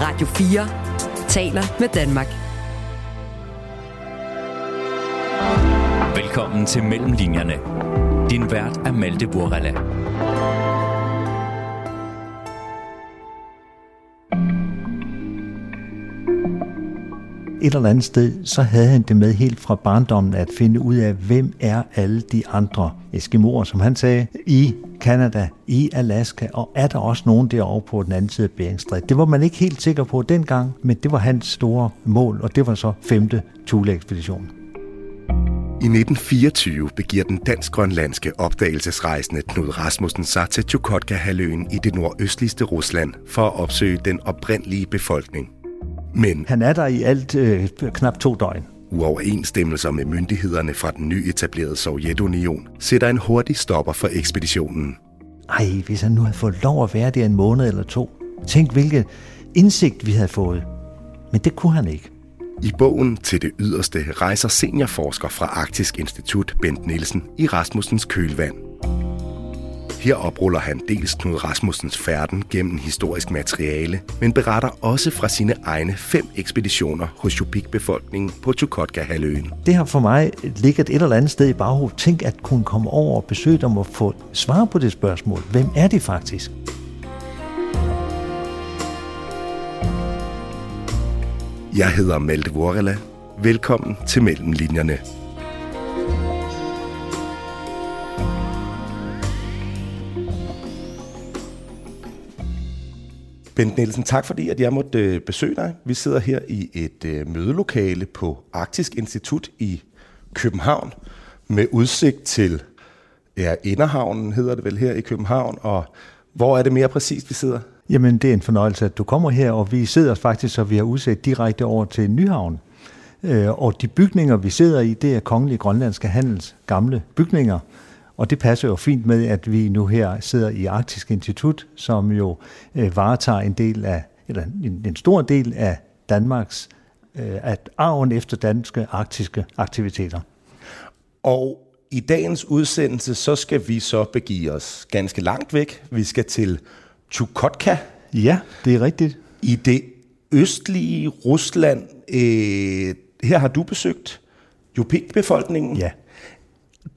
Radio 4 taler med Danmark. Velkommen til Mellemlinjerne. Din vært er Malte Burrella. Et eller andet sted, så havde han det med helt fra barndommen at finde ud af, hvem er alle de andre eskimoer, som han sagde, i Kanada, i Alaska, og er der også nogen derovre på den anden side af Beringstrædet. Det var man ikke helt sikker på dengang, men det var hans store mål, og det var så femte Thule-ekspedition. I 1924 begiver den dansk-grønlandske opdagelsesrejsende Knud Rasmussen sig til Chukotka-halvøen i det nordøstligste Rusland for at opsøge den oprindelige befolkning. Men Han er der i alt øh, knap to døgn. uoverensstemmelser med myndighederne fra den nyetablerede Sovjetunion sætter en hurtig stopper for ekspeditionen. Ej, hvis han nu havde fået lov at være der en måned eller to. Tænk, hvilken indsigt vi havde fået. Men det kunne han ikke. I bogen Til det yderste rejser seniorforsker fra Arktisk Institut Bent Nielsen i Rasmussens kølvand. Her opruller han dels Knud Rasmussens færden gennem historisk materiale, men beretter også fra sine egne fem ekspeditioner hos Yupik-befolkningen på Chukotka-halvøen. Det har for mig ligget et eller andet sted i baghovedet. Tænk at kunne komme over og besøge dem og få svar på det spørgsmål. Hvem er de faktisk? Jeg hedder Malte Vorela. Velkommen til Mellemlinjerne. Bent Nielsen, tak fordi at jeg måtte øh, besøge dig. Vi sidder her i et øh, mødelokale på Arktisk Institut i København med udsigt til ja, Inderhavnen, hedder det vel her i København. Og hvor er det mere præcist, vi sidder? Jamen, det er en fornøjelse, at du kommer her, og vi sidder faktisk, så vi har udsigt direkte over til Nyhavn. Øh, og de bygninger, vi sidder i, det er Kongelige Grønlandske Handels gamle bygninger. Og det passer jo fint med, at vi nu her sidder i Arktisk Institut, som jo øh, varetager en del af, eller en, en stor del af Danmarks, øh, at arven efter danske arktiske aktiviteter. Og i dagens udsendelse, så skal vi så begive os ganske langt væk. Vi skal til Chukotka Ja, det er rigtigt. i det østlige Rusland. Øh, her har du besøgt Yupik-befolkningen. Ja.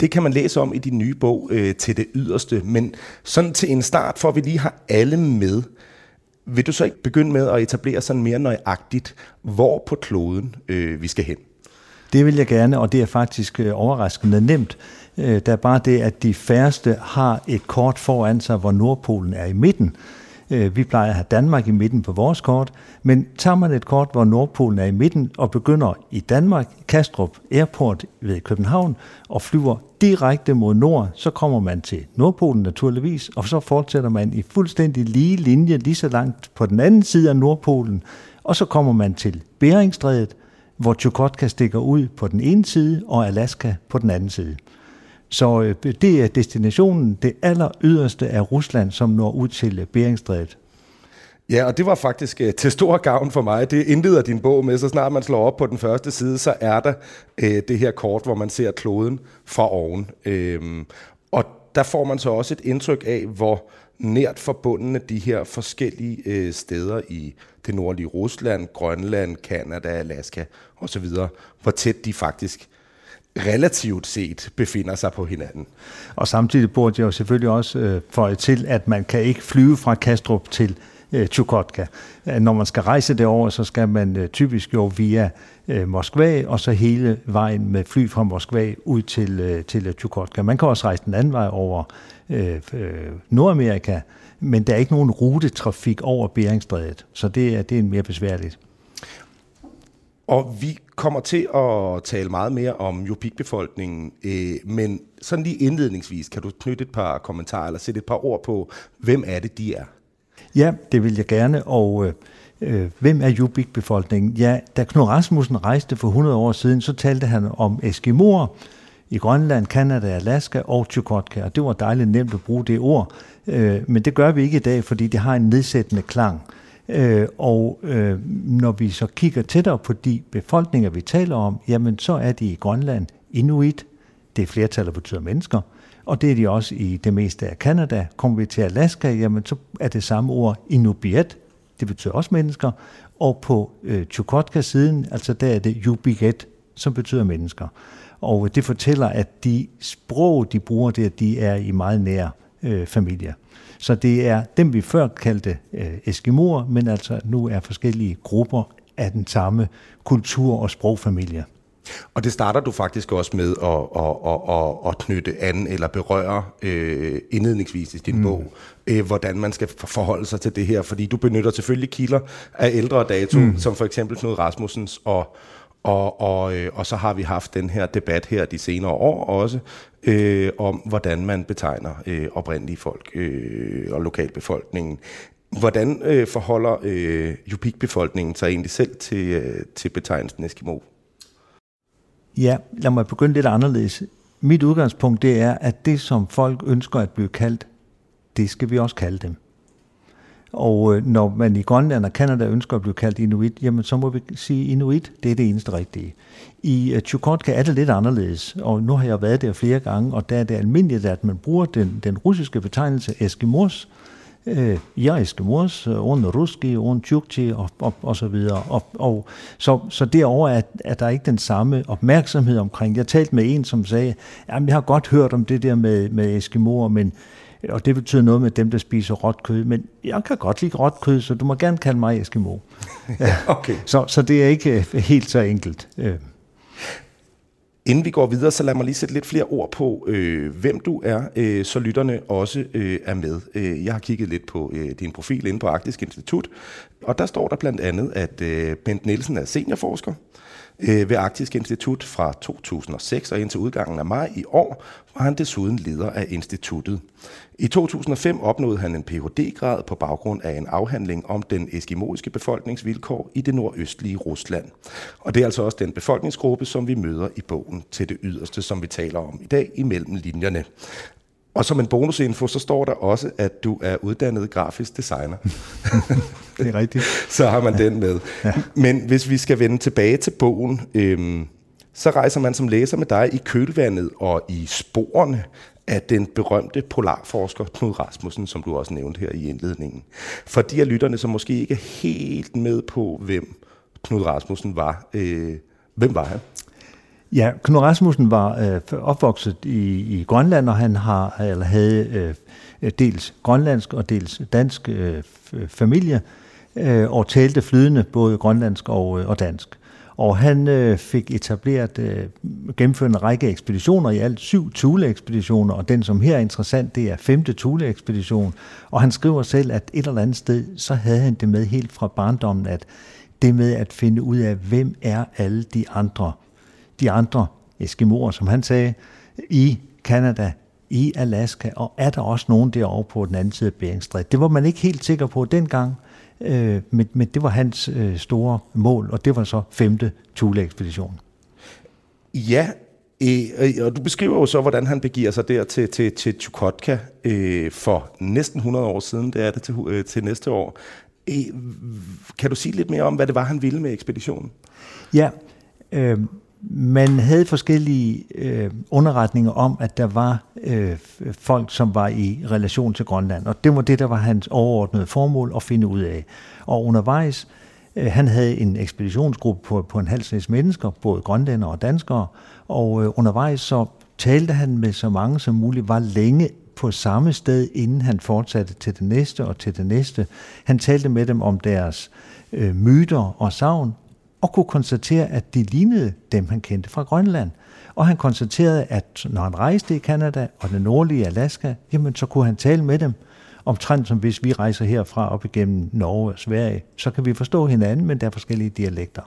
Det kan man læse om i din nye bog, øh, Til det yderste. Men sådan til en start, for at vi lige har alle med, vil du så ikke begynde med at etablere sådan mere nøjagtigt, hvor på kloden øh, vi skal hen? Det vil jeg gerne, og det er faktisk øh, overraskende nemt. Øh, der er bare det, at de færreste har et kort foran sig, hvor Nordpolen er i midten. Øh, Øh, vi plejer at have Danmark i midten på vores kort, men tager man et kort, hvor Nordpolen er i midten, og begynder i Danmark, Kastrup Airport ved København, og flyver direkte mod nord, så kommer man til Nordpolen naturligvis, og så fortsætter man i fuldstændig lige linje, lige så langt på den anden side af Nordpolen, og så kommer man til Beringstrædet, hvor Chukotka stikker ud på den ene side, og Alaska på den anden side. Så øh, det er destinationen, det aller yderste af Rusland, som når ud til øh, Beringstrædet. Ja, og det var faktisk øh, til stor gavn for mig. Det indleder din bog med, så snart man slår op på den første side, så er der øh, det her kort, hvor man ser kloden fra oven. Øh, og der får man så også et indtryk af, hvor nært forbundne de her forskellige øh, steder i det nordlige Rusland, Grønland, Kanada, Alaska osv., hvor tæt de faktisk relativt set befinder sig på hinanden. Og samtidig burde jeg jo selvfølgelig også øh, føje til, at man kan ikke flyve fra Kastrup til øh, Chukotka. Øh, Når man skal rejse derover, så skal man øh, typisk jo via øh, Moskva, og så hele vejen med fly fra Moskva ud til, øh, til øh, Chukotka. Man kan også rejse den anden vej over øh, øh, Nordamerika, men der er ikke nogen rutetrafik over Beringstrædet, så det er, det er mere besværligt. Og vi kommer til at tale meget mere om Yupik-befolkningen, øh, men sådan lige indledningsvis, kan du knytte et par kommentarer eller sætte et par ord på, hvem er det, de er? Ja, det vil jeg gerne, og øh, øh, hvem er Yupik-befolkningen? Ja, da Knud Rasmussen rejste for 100 år siden, så talte han om Eskimoer i Grønland, Kanada, Alaska og Chukotka, og det var dejligt nemt at bruge det ord, øh, men det gør vi ikke i dag, fordi det har en nedsættende klang. Øh, Øh, og øh, når vi så kigger tættere på de befolkninger, vi taler om, jamen så er de i Grønland Inuit, det er flertal, der betyder mennesker, og det er de også i det meste af Kanada. Kommer vi til Alaska, jamen så er det samme ord Inupiat, det betyder også mennesker, og på øh, Chukotka-siden, altså der er det Jubiget, som betyder mennesker. Og øh, det fortæller, at de sprog, de bruger der, de er i meget nær øh, familie. Så det er dem, vi før kaldte øh, Eskimoer, men altså nu er forskellige grupper af den samme kultur- og sprogfamilie. Og det starter du faktisk også med at, at, at, at, at knytte an eller berøre øh, indledningsvis i din mm. bog, øh, hvordan man skal forholde sig til det her, fordi du benytter selvfølgelig kilder af ældre dato, mm. som for eksempel Knud Rasmussens og, og, og, øh, og så har vi haft den her debat her de senere år også, øh, om hvordan man betegner øh, oprindelige folk øh, og lokalbefolkningen. Hvordan øh, forholder øh, Yupik-befolkningen sig egentlig selv til, øh, til betegnelsen Eskimo? Ja, lad mig begynde lidt anderledes. Mit udgangspunkt det er, at det som folk ønsker at blive kaldt, det skal vi også kalde dem. Og øh, når man i Grønland og Kanada ønsker at blive kaldt inuit, jamen så må vi sige inuit, det er det eneste rigtige. I øh, Chukotka er det lidt anderledes, og nu har jeg været der flere gange, og der er det almindeligt, at man bruger den, den russiske betegnelse Eskimos, øh, jeg Eskimos, øh, on ruski, on tjukti og, og, og så videre. Og, og, så, så derover er, er der ikke den samme opmærksomhed omkring. Jeg talte med en, som sagde, jamen jeg har godt hørt om det der med, med Eskimoer, men og det betyder noget med dem, der spiser råt kød. Men jeg kan godt lide råt kød, så du må gerne kalde mig Eskimo. ja, okay. så, så det er ikke øh, helt så enkelt. Øh. Inden vi går videre, så lad mig lige sætte lidt flere ord på, øh, hvem du er, øh, så lytterne også øh, er med. Øh, jeg har kigget lidt på øh, din profil inde på Arktisk Institut, og der står der blandt andet, at øh, Bent Nielsen er seniorforsker øh, ved Arktisk Institut fra 2006 og indtil udgangen af maj i år var han desuden leder af instituttet. I 2005 opnåede han en Ph.D.-grad på baggrund af en afhandling om den eskimoiske befolkningsvilkår i det nordøstlige Rusland. Og det er altså også den befolkningsgruppe, som vi møder i bogen til det yderste, som vi taler om i dag imellem linjerne. Og som en bonusinfo, så står der også, at du er uddannet grafisk designer. det er rigtigt. så har man ja. den med. Ja. Men hvis vi skal vende tilbage til bogen, øhm, så rejser man som læser med dig i kølvandet og i sporene af den berømte polarforsker Knud Rasmussen, som du også nævnte her i indledningen. For de af lytterne, som måske ikke er helt med på, hvem Knud Rasmussen var, øh, hvem var han? Ja, Knud Rasmussen var øh, opvokset i, i Grønland, og han har eller havde øh, øh dels grønlandsk og dels dansk øh, familie, øh, og talte flydende både grønlandsk og, øh, og dansk. Og han øh, fik etableret, øh, gennemført en række ekspeditioner, i alt syv Thule-ekspeditioner, og den, som her er interessant, det er femte Thule-ekspedition. Og han skriver selv, at et eller andet sted, så havde han det med helt fra barndommen, at det med at finde ud af, hvem er alle de andre, de andre eskimoer, som han sagde, i Kanada, i Alaska, og er der også nogen derovre på den anden side af Beringstrædet. Det var man ikke helt sikker på dengang, øh, men, men det var hans øh, store mål, og det var så femte Thule-ekspedition. Ja, øh, og du beskriver jo så, hvordan han begiver sig der til, til, til Chukotka øh, for næsten 100 år siden, det er det til, øh, til næste år. Øh, kan du sige lidt mere om, hvad det var, han ville med ekspeditionen? Ja, øh, man havde forskellige øh, underretninger om, at der var øh, folk, som var i relation til Grønland, og det var det, der var hans overordnede formål at finde ud af. Og undervejs, øh, han havde en ekspeditionsgruppe på, på en halv snes mennesker, både grønlændere og danskere, og øh, undervejs så talte han med så mange som muligt, var længe på samme sted, inden han fortsatte til det næste og til det næste. Han talte med dem om deres øh, myter og savn, og kunne konstatere, at de lignede dem, han kendte fra Grønland. Og han konstaterede, at når han rejste i Kanada og den nordlige Alaska, jamen så kunne han tale med dem. Omtrent som hvis vi rejser herfra op igennem Norge og Sverige, så kan vi forstå hinanden, men der er forskellige dialekter.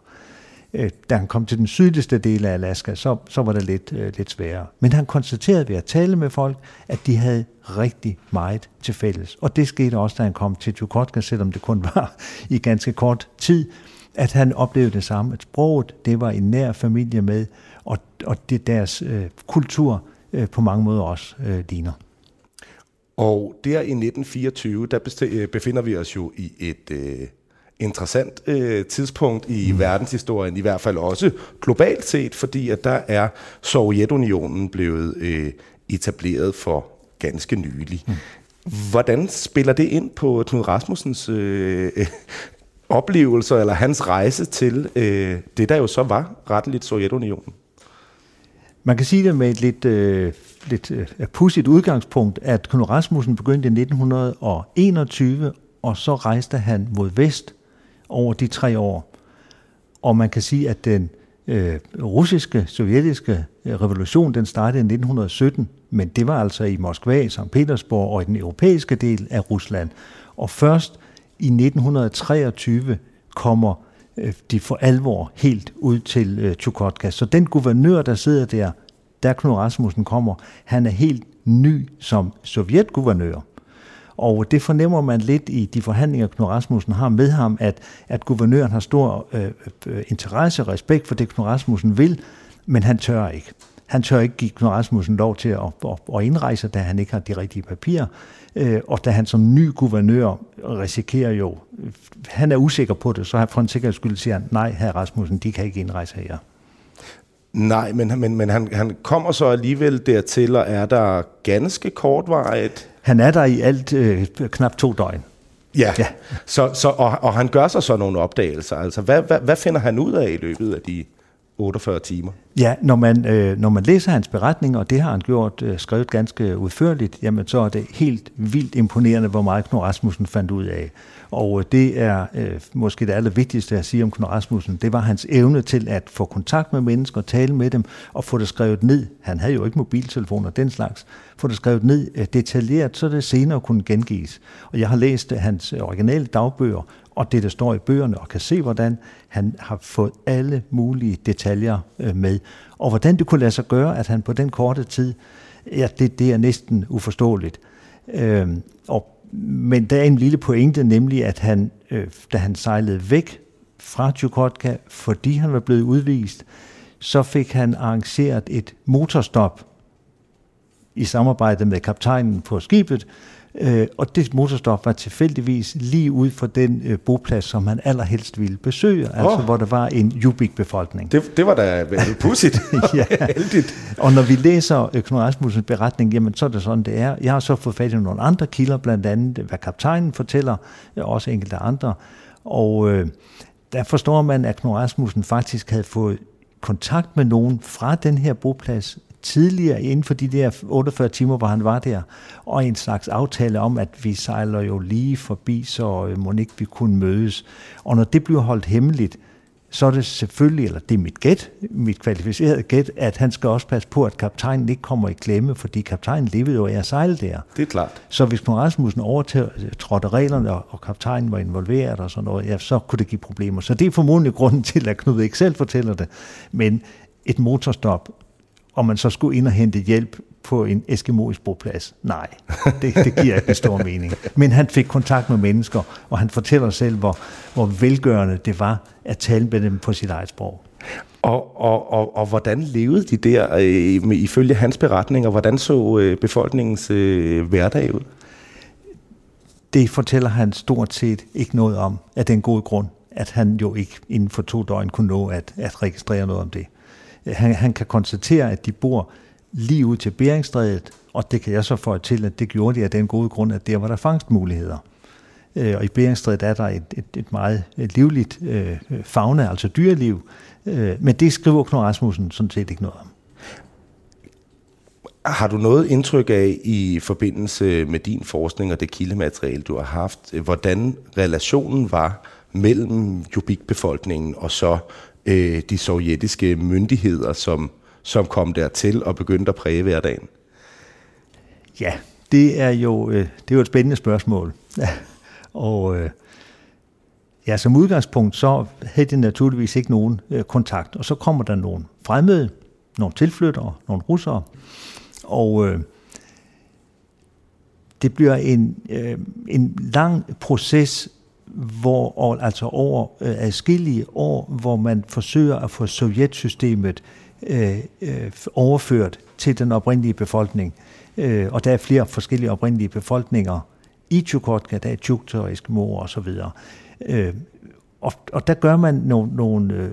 Øh, da han kom til den sydligste del af Alaska, så, så var det lidt, øh, lidt sværere. Men han konstaterede ved at tale med folk, at de havde rigtig meget til fælles. Og det skete også, da han kom til Chukotka, selvom det kun var i ganske kort tid at han oplevede det samme, at sproget, det var en nær familie med, og, og det deres øh, kultur øh, på mange måder også øh, ligner. Og der i 1924, der øh, befinder vi os jo i et øh, interessant øh, tidspunkt i mm. verdenshistorien, i hvert fald også globalt set, fordi at der er Sovjetunionen blevet øh, etableret for ganske nylig. Mm. Hvordan spiller det ind på Knud Rasmussens øh, oplevelser, eller hans rejse til øh, det, der jo så var retteligt Sovjetunionen? Man kan sige det med et lidt, øh, lidt øh, pudsigt udgangspunkt, at Knud Rasmussen begyndte i 1921, og så rejste han mod vest over de tre år. Og man kan sige, at den øh, russiske, sovjetiske øh, revolution, den startede i 1917, men det var altså i Moskva, St. Petersborg og i den europæiske del af Rusland. Og først i 1923 kommer øh, de for alvor helt ud til øh, Chukotka. Så den guvernør, der sidder der, der Knud Rasmussen kommer, han er helt ny som sovjetguvernør. Og det fornemmer man lidt i de forhandlinger, Knud Rasmussen har med ham, at, at guvernøren har stor øh, øh, interesse og respekt for det, Knud Rasmussen vil, men han tør ikke. Han tør ikke give Knud Rasmussen lov til at, at, at indrejse, da han ikke har de rigtige papirer. Øh, og da han som ny guvernør risikerer jo, han er usikker på det, så for en sikkerheds skyld siger han, nej, herr Rasmussen, de kan ikke indrejse her. Nej, men, men, men han, han kommer så alligevel dertil, og er der ganske kortvarigt? Han er der i alt øh, knap to døgn. Ja, ja. Så, så, og, og han gør sig så nogle opdagelser. Altså, hvad, hvad, hvad finder han ud af i løbet af de 48 timer? Ja, når man, øh, når man læser hans beretning, og det har han gjort, øh, skrevet ganske udførligt, jamen så er det helt vildt imponerende, hvor meget Knud Rasmussen fandt ud af. Og øh, det er øh, måske det allervigtigste at sige om Knud Rasmussen, det var hans evne til at få kontakt med mennesker, tale med dem og få det skrevet ned. Han havde jo ikke mobiltelefoner den slags. Få det skrevet ned øh, detaljeret, så det senere kunne gengives. Og jeg har læst øh, hans originale dagbøger, og det, der står i bøgerne, og kan se, hvordan han har fået alle mulige detaljer øh, med. Og hvordan det kunne lade sig gøre, at han på den korte tid, ja, det, det er næsten uforståeligt. Øh, og men der er en lille pointe, nemlig at han, øh, da han sejlede væk fra Chukotka, fordi han var blevet udvist, så fik han arrangeret et motorstop i samarbejde med kaptajnen på skibet, Øh, og det motorstop var tilfældigvis lige ud for den øh, boplads, som han allerhelst ville besøge, oh. altså hvor der var en Jubik-befolkning. Det, det var da pudsigt. ja. Heldigt. Og når vi læser øh, Knud Rasmussens beretning, jamen så er det sådan, det er. Jeg har så fået fat i nogle andre kilder, blandt andet hvad kaptajnen fortæller, også enkelte andre. Og øh, der forstår man, at Knud Rasmussen faktisk havde fået kontakt med nogen fra den her boplads tidligere inden for de der 48 timer, hvor han var der, og en slags aftale om, at vi sejler jo lige forbi, så øh, må ikke vi kunne mødes. Og når det bliver holdt hemmeligt, så er det selvfølgelig, eller det er mit gæt, mit kvalificerede gæt, at han skal også passe på, at kaptajnen ikke kommer i klemme, fordi kaptajnen levede jo af at sejle der. Det er klart. Så hvis Knud Rasmussen overtrådte reglerne, og kaptajnen var involveret og sådan noget, ja, så kunne det give problemer. Så det er formodentlig grunden til, at Knud ikke selv fortæller det. Men et motorstop og man så skulle ind og hente hjælp på en eskimoisk boplads. Nej, det, det giver ikke stor mening. Men han fik kontakt med mennesker, og han fortæller selv, hvor, hvor velgørende det var at tale med dem på sit eget sprog. Og, og, og, og hvordan levede de der, øh, ifølge hans beretninger, hvordan så øh, befolkningens øh, hverdag ud? Det fortæller han stort set ikke noget om, af den gode grund, at han jo ikke inden for to døgn kunne nå at, at registrere noget om det. Han, han kan konstatere, at de bor lige ud til Beringstrædet, og det kan jeg så få til, at det gjorde de af den gode grund, at der var der fangstmuligheder. Øh, og i Beringstrædet er der et, et, et meget livligt øh, fauna, altså dyreliv, øh, men det skriver Knud Rasmussen sådan set ikke noget om. Har du noget indtryk af i forbindelse med din forskning og det kildemateriale, du har haft, hvordan relationen var mellem Jubik-befolkningen og så øh, de sovjetiske myndigheder, som, som kom dertil og begyndte at præge hverdagen? Ja, det er jo, øh, det er jo et spændende spørgsmål. og øh, ja, som udgangspunkt, så havde det naturligvis ikke nogen øh, kontakt. Og så kommer der nogle fremmede, nogle tilflyttere, nogle russere, og øh, det bliver en, øh, en lang proces hvor altså over øh, adskillige år, hvor man forsøger at få sovjetsystemet øh, øh, overført til den oprindelige befolkning. Øh, og der er flere forskellige oprindelige befolkninger i Tjukotka, der er Tjukter, Eskimoer og så videre. Øh, og, og der gør man nogle, nogle øh,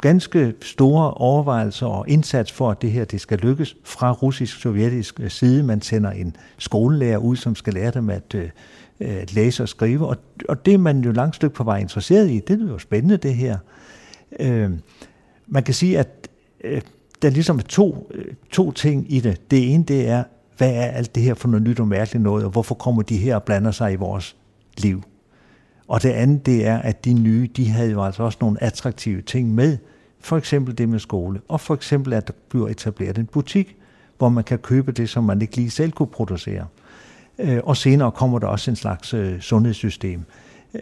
ganske store overvejelser og indsats for, at det her det skal lykkes fra russisk-sovjetisk øh, side. Man sender en skolelærer ud, som skal lære dem at, øh, Øh, at læse og skrive, og, og det er man jo langt stykke på vej interesseret i. Det er jo spændende, det her. Øh, man kan sige, at øh, der ligesom er ligesom to, øh, to ting i det. Det ene, det er, hvad er alt det her for noget nyt og mærkeligt noget, og hvorfor kommer de her og blander sig i vores liv? Og det andet, det er, at de nye, de havde jo altså også nogle attraktive ting med. For eksempel det med skole, og for eksempel, at der bliver etableret en butik, hvor man kan købe det, som man ikke lige selv kunne producere. Øh, og senere kommer der også en slags øh, sundhedssystem.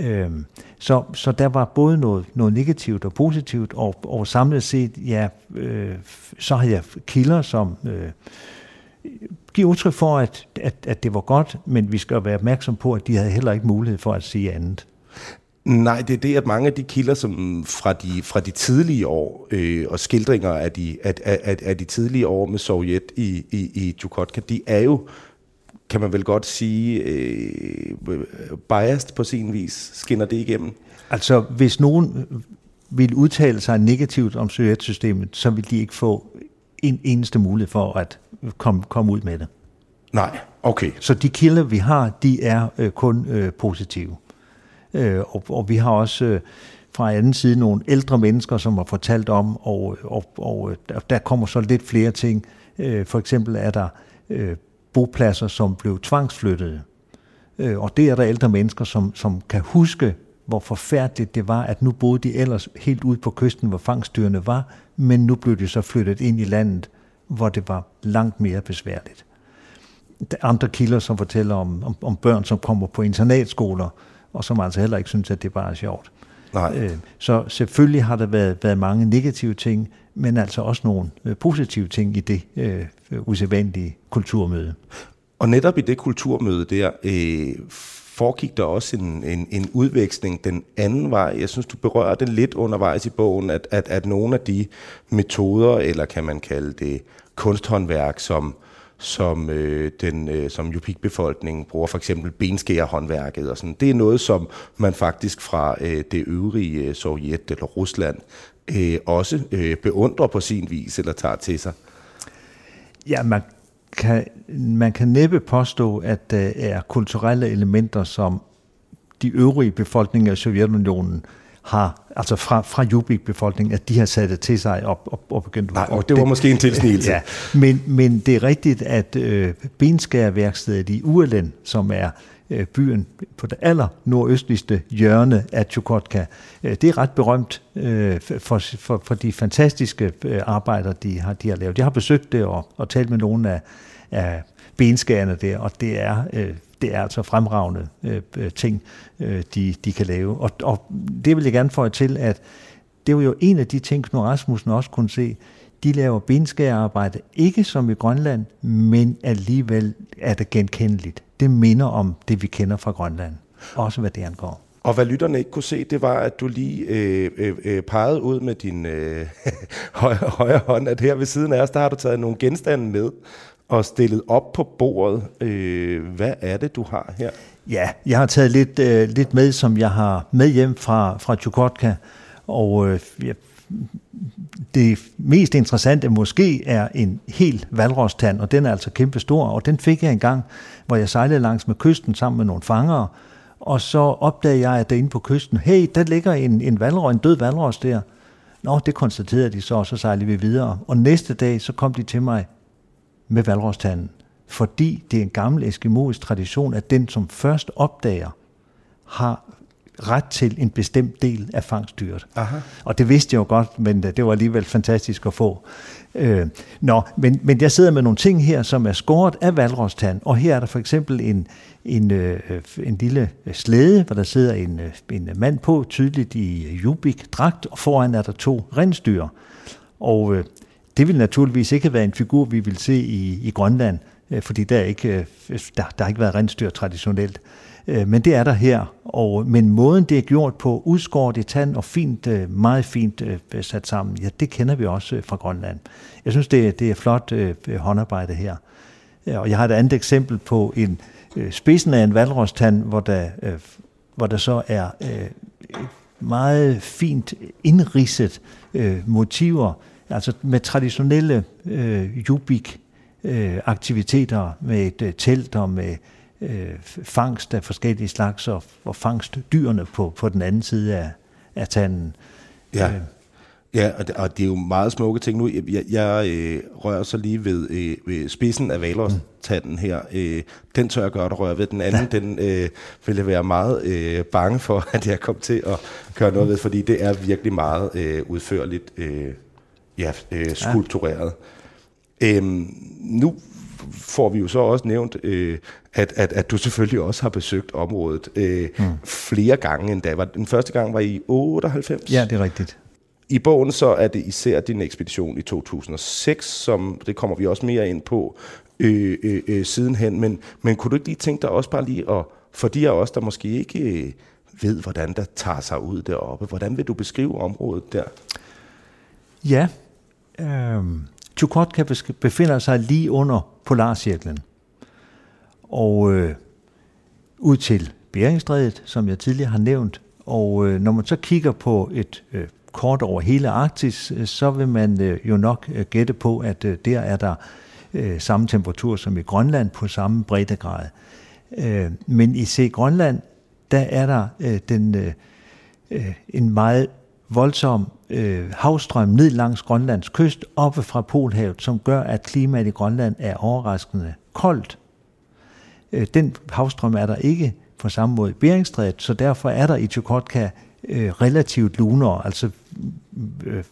Øh, så, så der var både noget, noget negativt og positivt, og, og samlet set, ja, øh, så har jeg kilder, som øh, giver udtryk for, at, at, at det var godt, men vi skal være opmærksom på, at de havde heller ikke mulighed for at sige andet. Nej, det er det, at mange af de kilder som fra de, fra de tidlige år øh, og skildringer af de, af, af, af de tidlige år med Sovjet i, i, i Chukotka, de er jo, kan man vel godt sige, øh, biased på sin vis. Skinner det igennem? Altså, hvis nogen vil udtale sig negativt om Sovjetsystemet, så vil de ikke få en eneste mulighed for at komme, komme ud med det. Nej, okay. Så de kilder, vi har, de er øh, kun øh, positive. Øh, og, og vi har også øh, fra anden side nogle ældre mennesker, som har fortalt om, og, og, og der kommer så lidt flere ting. Øh, for eksempel er der øh, bopladser, som blev tvangsflyttede. Øh, og det er der ældre mennesker, som, som kan huske, hvor forfærdeligt det var, at nu boede de ellers helt ude på kysten, hvor fangstyrene var, men nu blev de så flyttet ind i landet, hvor det var langt mere besværligt. Der er andre kilder, som fortæller om, om, om børn, som kommer på internatskoler, og som altså heller ikke synes, at det bare er sjovt. Nej. Øh, så selvfølgelig har der været, været mange negative ting, men altså også nogle øh, positive ting i det øh, usædvanlige kulturmøde. Og netop i det kulturmøde der, øh, foregik der også en, en, en udveksling den anden vej. Jeg synes, du berører det lidt undervejs i bogen, at, at, at nogle af de metoder, eller kan man kalde det kunsthåndværk, som, som øh, den øh, som Yupik-befolkningen bruger, for eksempel benskærehåndværket og sådan. Det er noget, som man faktisk fra øh, det øvrige øh, Sovjet eller Rusland øh, også øh, beundrer på sin vis eller tager til sig. Ja, man kan, man kan næppe påstå, at der er kulturelle elementer, som de øvrige befolkninger i Sovjetunionen har, altså fra, fra Jubik-befolkningen, at de har sat det til sig op og, og begyndt... Nej, og det var det, måske en tilsnigelse. Ja, men, men det er rigtigt, at øh, benskærværkstedet i Urlen, som er øh, byen på det aller nordøstligste hjørne af Chukotka, øh, det er ret berømt øh, for, for, for de fantastiske arbejder, de har, de har lavet. Jeg har besøgt det og, og talt med nogle af, af benskærerne der, og det er det er altså fremragende øh, øh, ting, øh, de, de kan lave. Og, og det vil jeg gerne få til, at det var jo en af de ting, Knud Rasmussen også kunne se. De laver benskærarbejde, ikke som i Grønland, men alligevel er det genkendeligt. Det minder om det, vi kender fra Grønland. Også hvad det angår. Og hvad lytterne ikke kunne se, det var, at du lige øh, øh, øh pegede ud med din øh, højre, højre hånd, at her ved siden af os, der har du taget nogle genstande med, og stillet op på bordet. Øh, hvad er det, du har her? Ja, jeg har taget lidt, øh, lidt med, som jeg har med hjem fra, fra Chukotka, og øh, ja, det mest interessante måske er en hel valrostand, og den er altså kæmpe stor, og den fik jeg engang, hvor jeg sejlede langs med kysten sammen med nogle fangere, og så opdagede jeg, at derinde på kysten, hey, der ligger en, en valros, en død valros der. Nå, det konstaterede de så, og så sejlede vi videre. Og næste dag, så kom de til mig, med valrostanden, fordi det er en gammel eskimoisk tradition, at den, som først opdager, har ret til en bestemt del af fangstyret. Aha. Og det vidste jeg jo godt, men det var alligevel fantastisk at få. Øh, nå, men, men jeg sidder med nogle ting her, som er skåret af valrostand, og her er der for eksempel en, en, øh, en lille slæde, hvor der sidder en, øh, en mand på, tydeligt i jubik-dragt, og foran er der to rensdyr. Og øh, det vil naturligvis ikke have været en figur, vi vil se i, i Grønland, øh, fordi der, er ikke, øh, der, der har ikke været rensdyr traditionelt. Øh, men det er der her, og, men måden det er gjort på, udskåret i tand og fint, meget fint sat sammen, ja, det kender vi også fra Grønland. Jeg synes, det, det er flot håndarbejde her. Og jeg har et andet eksempel på en spidsen af en valrostand, hvor der, hvor der så er meget fint indridset motiver, altså med traditionelle øh, jubik øh, aktiviteter med et øh, telt og med øh, fangst af forskellige slags og, og fangstdyrene på, på den anden side af, af tanden. Ja. Øh, Ja, og det, og det er jo meget smukke ting nu. Jeg, jeg, øh, rører så lige ved, øh, ved spidsen af valårstanden her. Øh, den tør jeg godt røre ved. Den anden, ja. den øh, vil jeg være meget øh, bange for, at jeg kommer til at gøre noget ved, fordi det er virkelig meget øh, udførligt øh, ja, øh, skulptureret. Ja. Øhm, nu får vi jo så også nævnt, øh, at, at, at du selvfølgelig også har besøgt området øh, mm. flere gange endda. Den første gang var i 98. Ja, det er rigtigt. I bogen så er det især din ekspedition i 2006, som det kommer vi også mere ind på øh, øh, øh, sidenhen. Men, men kunne du ikke lige tænke dig også bare lige at, for de af os, der måske ikke øh, ved, hvordan der tager sig ud deroppe, hvordan vil du beskrive området der? Ja, øh, Chukotka befinder sig lige under Polarcirklen. Og øh, ud til Beringstrædet, som jeg tidligere har nævnt. Og øh, når man så kigger på et øh, kort over hele Arktis, øh, så vil man øh, jo nok øh, gætte på, at øh, der er der øh, samme temperatur som i Grønland på samme breddegrad. Øh, men i C. Grønland, der er der den, en meget voldsom øh, havstrøm ned langs Grønlands kyst, oppe fra Polhavet, som gør, at klimaet i Grønland er overraskende koldt. Øh, den havstrøm er der ikke på samme måde i Beringstrædet, så derfor er der i Chukotka øh, relativt lunere. Altså øh,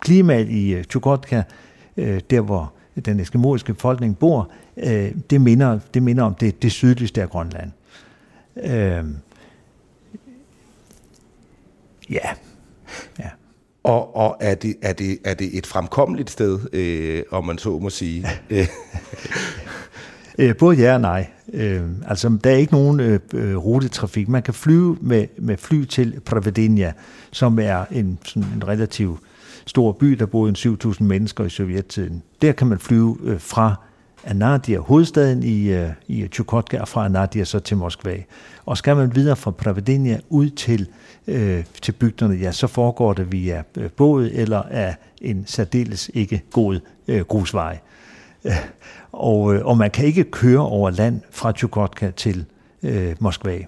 klimaet i øh, Chukotka, øh, der hvor den eskimoiske befolkning bor, øh, det, minder, det minder om det, det sydligste af Grønland. Øh, ja ja. Og, og er, det, er, det, er det et fremkommeligt sted, øh, om man så må sige? Øh, både ja og nej. Øh, altså, der er ikke nogen øh, øh, rutetrafik. Man kan flyve med, med fly til Pravedenia, som er en, sådan en relativt stor by, der boede en 7.000 mennesker i sovjettiden. Der kan man flyve øh, fra Anadia, hovedstaden i, øh, i Chukotka, og fra Anadia så til Moskva. Og skal man videre fra Pravedenia ud til, øh, til bygderne, ja, så foregår det via øh, båd eller af en særdeles ikke god øh, grusvej. Og, øh, og man kan ikke køre over land fra Chukotka til øh, Moskva.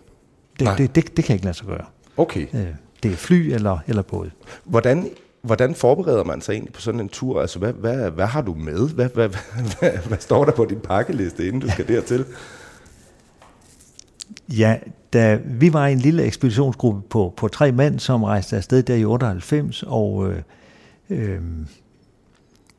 Det, det, det, det kan ikke lade sig gøre. Okay. Øh, det er fly eller, eller båd. Hvordan, hvordan forbereder man sig egentlig på sådan en tur? Altså, hvad, hvad, hvad har du med? Hvad, hvad, hvad, hvad står der på din pakkeliste, inden du skal dertil? Ja, da vi var en lille ekspeditionsgruppe på, på tre mænd, som rejste afsted der i 98, og øh, øh,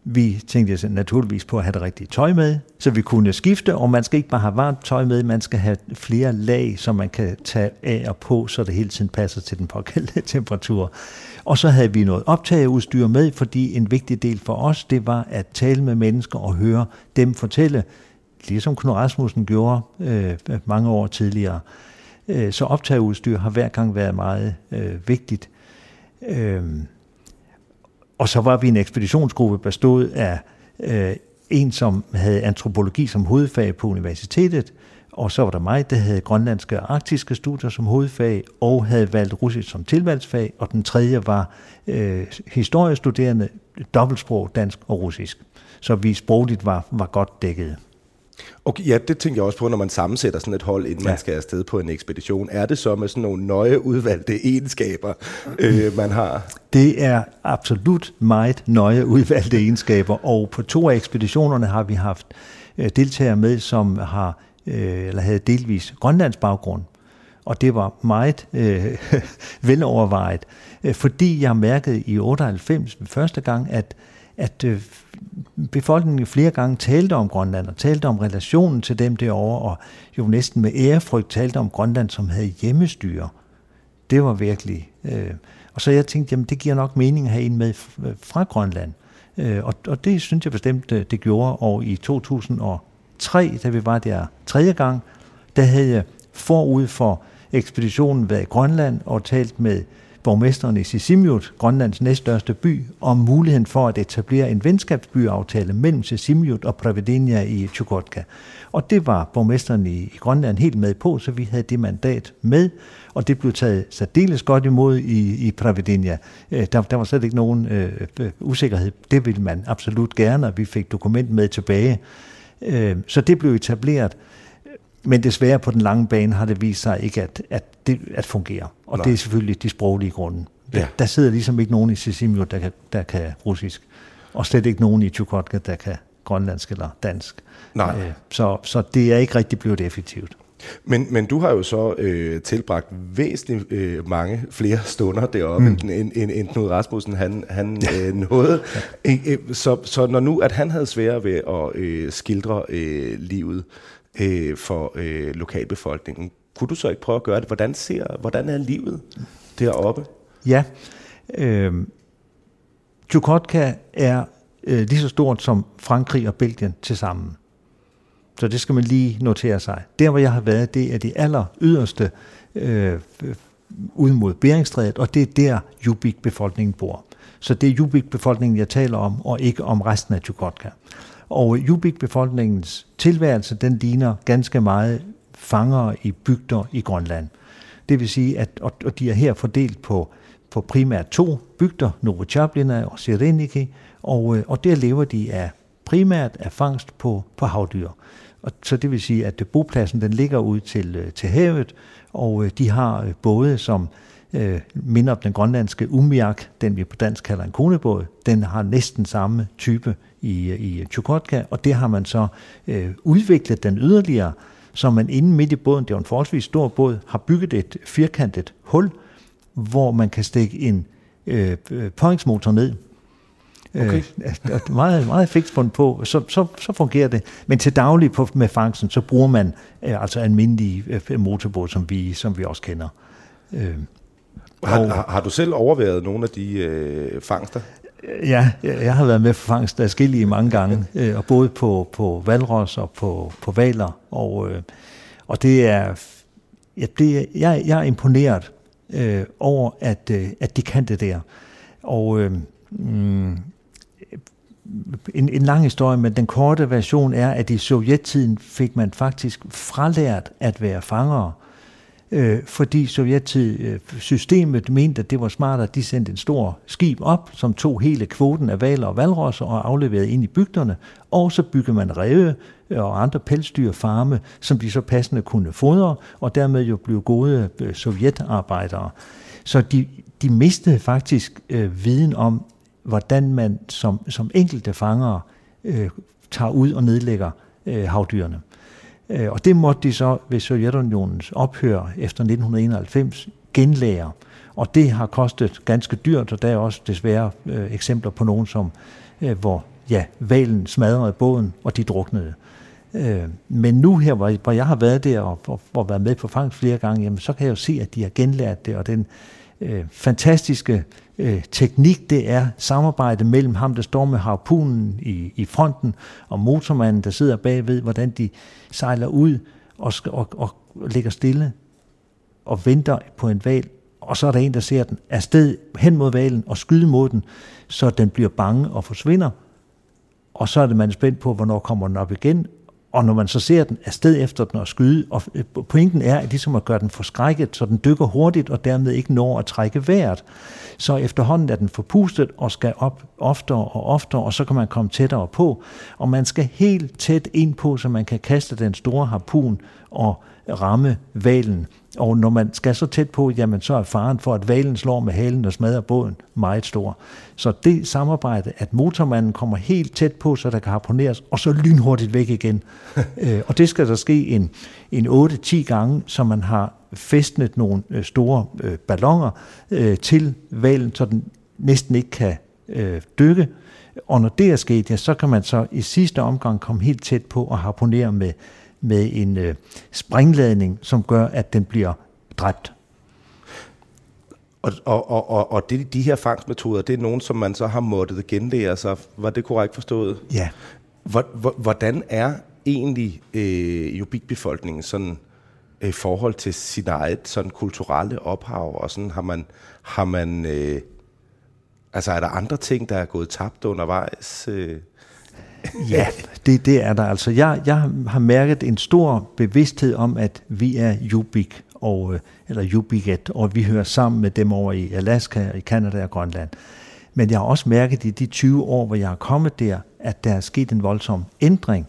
vi tænkte altså naturligvis på at have det rigtige tøj med, så vi kunne skifte, og man skal ikke bare have varmt tøj med, man skal have flere lag, som man kan tage af og på, så det hele tiden passer til den pågældende temperatur. Og så havde vi noget optageudstyr med, fordi en vigtig del for os, det var at tale med mennesker og høre dem fortælle, ligesom Knud Rasmussen gjorde øh, mange år tidligere. Øh, så optageudstyr har hver gang været meget øh, vigtigt. Øh, og så var vi en ekspeditionsgruppe, bestod af øh, en, som havde antropologi som hovedfag på universitetet, og så var der mig, der havde grønlandske og arktiske studier som hovedfag, og havde valgt russisk som tilvalgsfag, og den tredje var øh, historiestuderende, dobbeltsprog, dansk og russisk. Så vi sprogligt var, var godt dækket. Okay, ja, det tænker jeg også på, når man sammensætter sådan et hold, inden ja. man skal afsted på en ekspedition. Er det så med sådan nogle nøje udvalgte egenskaber, øh, man har? Det er absolut meget nøje udvalgte egenskaber, og på to af ekspeditionerne har vi haft øh, deltagere med, som har øh, eller havde delvis Grønlands baggrund. Og det var meget øh, velovervejet, øh, fordi jeg mærkede i 98 første gang, at, at øh, befolkningen flere gange talte om Grønland og talte om relationen til dem derovre, og jo næsten med ærefrygt talte om Grønland, som havde hjemmestyre. Det var virkelig... Øh, og så jeg tænkte, jamen det giver nok mening at have en med fra Grønland. Øh, og, og det synes jeg bestemt, øh, det gjorde. Og i 2000 3, da vi var der tredje gang, der havde jeg forud for ekspeditionen været i Grønland og talt med borgmesteren i Sisimiut, Grønlands næststørste by, om muligheden for at etablere en venskabsbyaftale mellem Sisimiut og Pravedenia i Chukotka. Og det var borgmesteren i, Grønland helt med på, så vi havde det mandat med, og det blev taget særdeles godt imod i, i Pravedenia. Øh, der, der var slet ikke nogen øh, øh, usikkerhed. Det ville man absolut gerne, og vi fik dokument med tilbage. Øh, så det blev etableret. Men desværre på den lange bane har det vist sig ikke at, at, det, at fungere. Og Nej. det er selvfølgelig de sproglige grunde. Der, ja. der sidder ligesom ikke nogen i Sisimiut, der kan, der kan russisk. Og slet ikke nogen i Chukotka, der kan grønlandsk eller dansk. Nej. Øh, så, så det er ikke rigtig blevet effektivt. Men, men du har jo så øh, tilbragt væsentligt øh, mange flere stunder deroppe, mm. end, end, end Knud Rasmussen han, han øh, nåede. Ja. Så, så når nu, at han havde svært ved at øh, skildre øh, livet øh, for øh, lokalbefolkningen, kunne du så ikke prøve at gøre det? Hvordan, ser, hvordan er livet deroppe? Ja, øh, Chukotka er øh, lige så stort som Frankrig og Belgien til sammen. Så det skal man lige notere sig. Der, hvor jeg har været, det er det aller yderste øh, ud mod Beringstrædet, og det er der Jubik-befolkningen bor. Så det er Jubik-befolkningen, jeg taler om, og ikke om resten af Chukotka. Og Jubik-befolkningens tilværelse, den ligner ganske meget fangere i bygder i Grønland. Det vil sige, at og de er her fordelt på, på primært to bygder, Novochablina og Sireniki, og, øh, og der lever de af primært af fangst på, på havdyr. Og så det vil sige, at bopladsen den ligger ud til, øh, til havet, og øh, de har øh, både, som øh, minder om den grønlandske umiak, den vi på dansk kalder en konebåd. Den har næsten samme type i, i Chukotka, og det har man så øh, udviklet den yderligere, så man inde midt i båden, det er en forholdsvis stor båd, har bygget et firkantet hul, hvor man kan stikke en øh, påhængsmotor ned, Okay. Øh, meget, meget fikst fundet på, så, så, så fungerer det. Men til daglig på, med fangsten, så bruger man øh, altså almindelige øh, motorbåd, som vi, som vi også kender. Øh, har, og, har, har du selv overvejet nogle af de øh, fangster? Ja, jeg har været med for fangst af skille mange gange, øh, og både på, på valros og på, på valer, og, øh, og det er, ja, det er jeg, jeg er imponeret øh, over, at, øh, at de kan det der. Og øh, mm, en, en lang historie, men den korte version er, at i sovjettiden fik man faktisk fralært at være fangere, øh, fordi sovjettid-systemet øh, mente, at det var smart, at de sendte en stor skib op, som tog hele kvoten af valer og valrosser og afleverede ind i bygderne, og så byggede man ræve øh, og andre pelsdyrfarme, som de så passende kunne fodre, og dermed jo blev gode øh, sovjetarbejdere. Så de, de mistede faktisk øh, viden om, hvordan man som, som enkelte fangere øh, tager ud og nedlægger øh, havdyrene. Øh, og det måtte de så ved Sovjetunionens ophør efter 1991 genlære. Og det har kostet ganske dyrt, og der er også desværre øh, eksempler på nogen, som, øh, hvor ja, valen smadrede båden, og de druknede. Øh, men nu her, hvor, hvor jeg har været der og, og, og været med på fangst flere gange, jamen, så kan jeg jo se, at de har genlært det, og den øh, Øh, fantastiske øh, teknik, det er samarbejde mellem ham, der står med harpunen i, i fronten, og motormanden, der sidder bagved, hvordan de sejler ud og, og, og ligger stille og venter på en val, og så er der en, der ser den afsted hen mod valen og skyder mod den, så den bliver bange og forsvinder. Og så er det, man er spændt på, hvornår kommer den op igen, og når man så ser den afsted efter den og skyde, og øh, pointen er at ligesom at gøre den forskrækket, så den dykker hurtigt og dermed ikke når at trække vejret. Så efterhånden er den forpustet og skal op oftere og oftere, og så kan man komme tættere på. Og man skal helt tæt ind på, så man kan kaste den store harpun og ramme valen. Og når man skal så tæt på, jamen så er faren for, at valen slår med halen og smadrer båden meget stor. Så det samarbejde, at motormanden kommer helt tæt på, så der kan harponeres, og så lynhurtigt væk igen. øh, og det skal der ske en, en 8-10 gange, så man har festnet nogle øh, store øh, ballonger øh, til valen, så den næsten ikke kan øh, dykke. Og når det er sket, ja, så kan man så i sidste omgang komme helt tæt på og harponere med med en øh, springladning, som gør, at den bliver dræbt. Og, og, og, og, det, de her fangstmetoder, det er nogen, som man så har måttet genlære sig. Var det korrekt forstået? Ja. Hvordan er egentlig øh, jubikbefolkningen sådan i forhold til sit eget sådan kulturelle ophav, og sådan har man, har man øh, altså er der andre ting, der er gået tabt undervejs? Øh? Ja, det, det er der. Altså, jeg, jeg har mærket en stor bevidsthed om, at vi er Jubik, og, øh, eller Jubiket, og vi hører sammen med dem over i Alaska, i Kanada og Grønland. Men jeg har også mærket i de 20 år, hvor jeg har kommet der, at der er sket en voldsom ændring.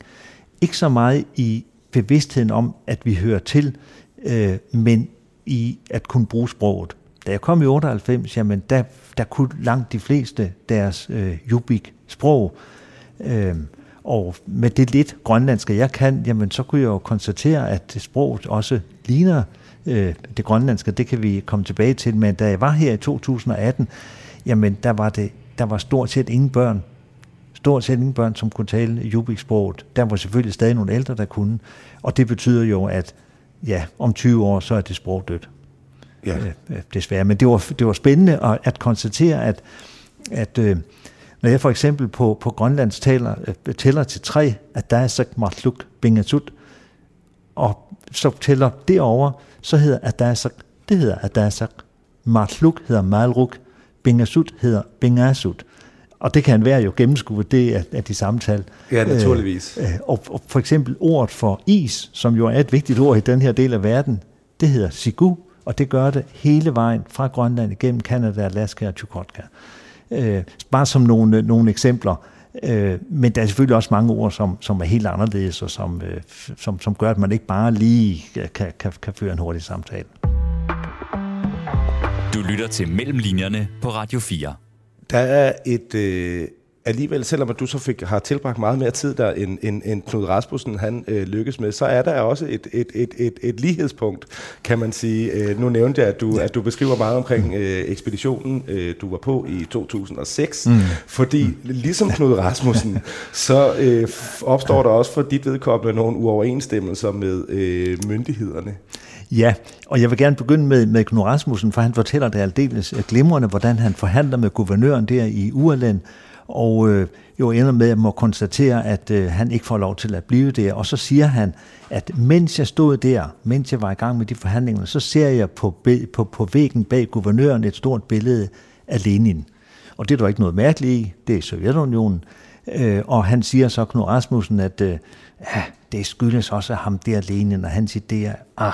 Ikke så meget i bevidstheden om, at vi hører til, øh, men i at kunne bruge sproget. Da jeg kom i 98, jamen der, der kunne langt de fleste deres øh, Jubik-sprog. Øh, og med det lidt grønlandske, jeg kan, jamen så kunne jeg jo konstatere, at sproget også ligner øh, det grønlandske. Det kan vi komme tilbage til. Men da jeg var her i 2018, jamen der var, det, der var stort set ingen børn, stort set ingen børn, som kunne tale Jubik-sproget. Der var selvfølgelig stadig nogle ældre, der kunne. Og det betyder jo, at ja, om 20 år, så er det sprog dødt. Ja. Øh, øh, desværre. Men det var, det var spændende at, at konstatere, at, at øh, når jeg for eksempel på, på Grønlands taler, øh, tæller til tre, at der er sagt matluk bingasut, og så tæller derover, så hedder at der er sagt, det hedder at der er sagt, matluk hedder malruk, bingasut hedder bingasut. Og det kan være jo gennemskue det af, af de samtal. Ja, naturligvis. Øh, og, og for eksempel ordet for is, som jo er et vigtigt ord i den her del af verden, det hedder sigu, og det gør det hele vejen fra Grønland igennem Kanada, Alaska og Chukotka. Øh, bare som nogle, nogle eksempler. Øh, men der er selvfølgelig også mange ord, som, som er helt anderledes, og som, øh, som, som gør, at man ikke bare lige kan, kan, kan føre en hurtig samtale. Du lytter til Mellemlinjerne på Radio 4. Der er et, øh, alligevel, selvom du så fik, har tilbragt meget mere tid der, end, end, end Knud Rasmussen han øh, lykkes med, så er der også et, et, et, et, et lighedspunkt, kan man sige. Øh, nu nævnte jeg, at du, at du beskriver meget omkring øh, ekspeditionen, øh, du var på i 2006, mm. fordi ligesom Knud Rasmussen, så øh, opstår der også for dit vedkommende nogle uoverensstemmelser med øh, myndighederne. Ja, og jeg vil gerne begynde med, med Knud Rasmussen, for han fortæller det aldeles glimrende, hvordan han forhandler med guvernøren der i Urland, og øh, jo ender med at må konstatere, at øh, han ikke får lov til at blive der. Og så siger han, at mens jeg stod der, mens jeg var i gang med de forhandlinger, så ser jeg på, på, på væggen bag guvernøren et stort billede af Lenin. Og det er der ikke noget mærkeligt i, det er Sovjetunionen. Øh, og han siger så, Knud Rasmussen, at øh, ja, det skyldes også ham der alene, når han siger, det er, ah,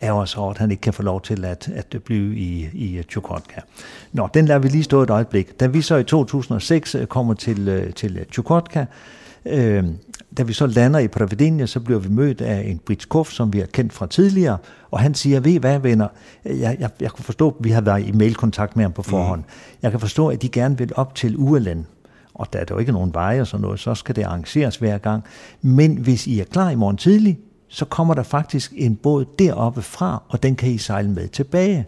er også at han ikke kan få lov til at, at blive i, i Chukotka. Nå, den lader vi lige stå et øjeblik. Da vi så i 2006 øh, kommer til, øh, til Chukotka, øh, da vi så lander i Pravedenia, så bliver vi mødt af en Britskov, som vi har kendt fra tidligere, og han siger, ved I hvad venner, jeg, jeg, jeg kan forstå, at vi har været i mailkontakt med ham på forhånd. Mm. Jeg kan forstå, at de gerne vil op til Uerland og der er der jo ikke nogen veje og sådan noget, så skal det arrangeres hver gang. Men hvis I er klar i morgen tidlig, så kommer der faktisk en båd deroppe fra, og den kan I sejle med tilbage.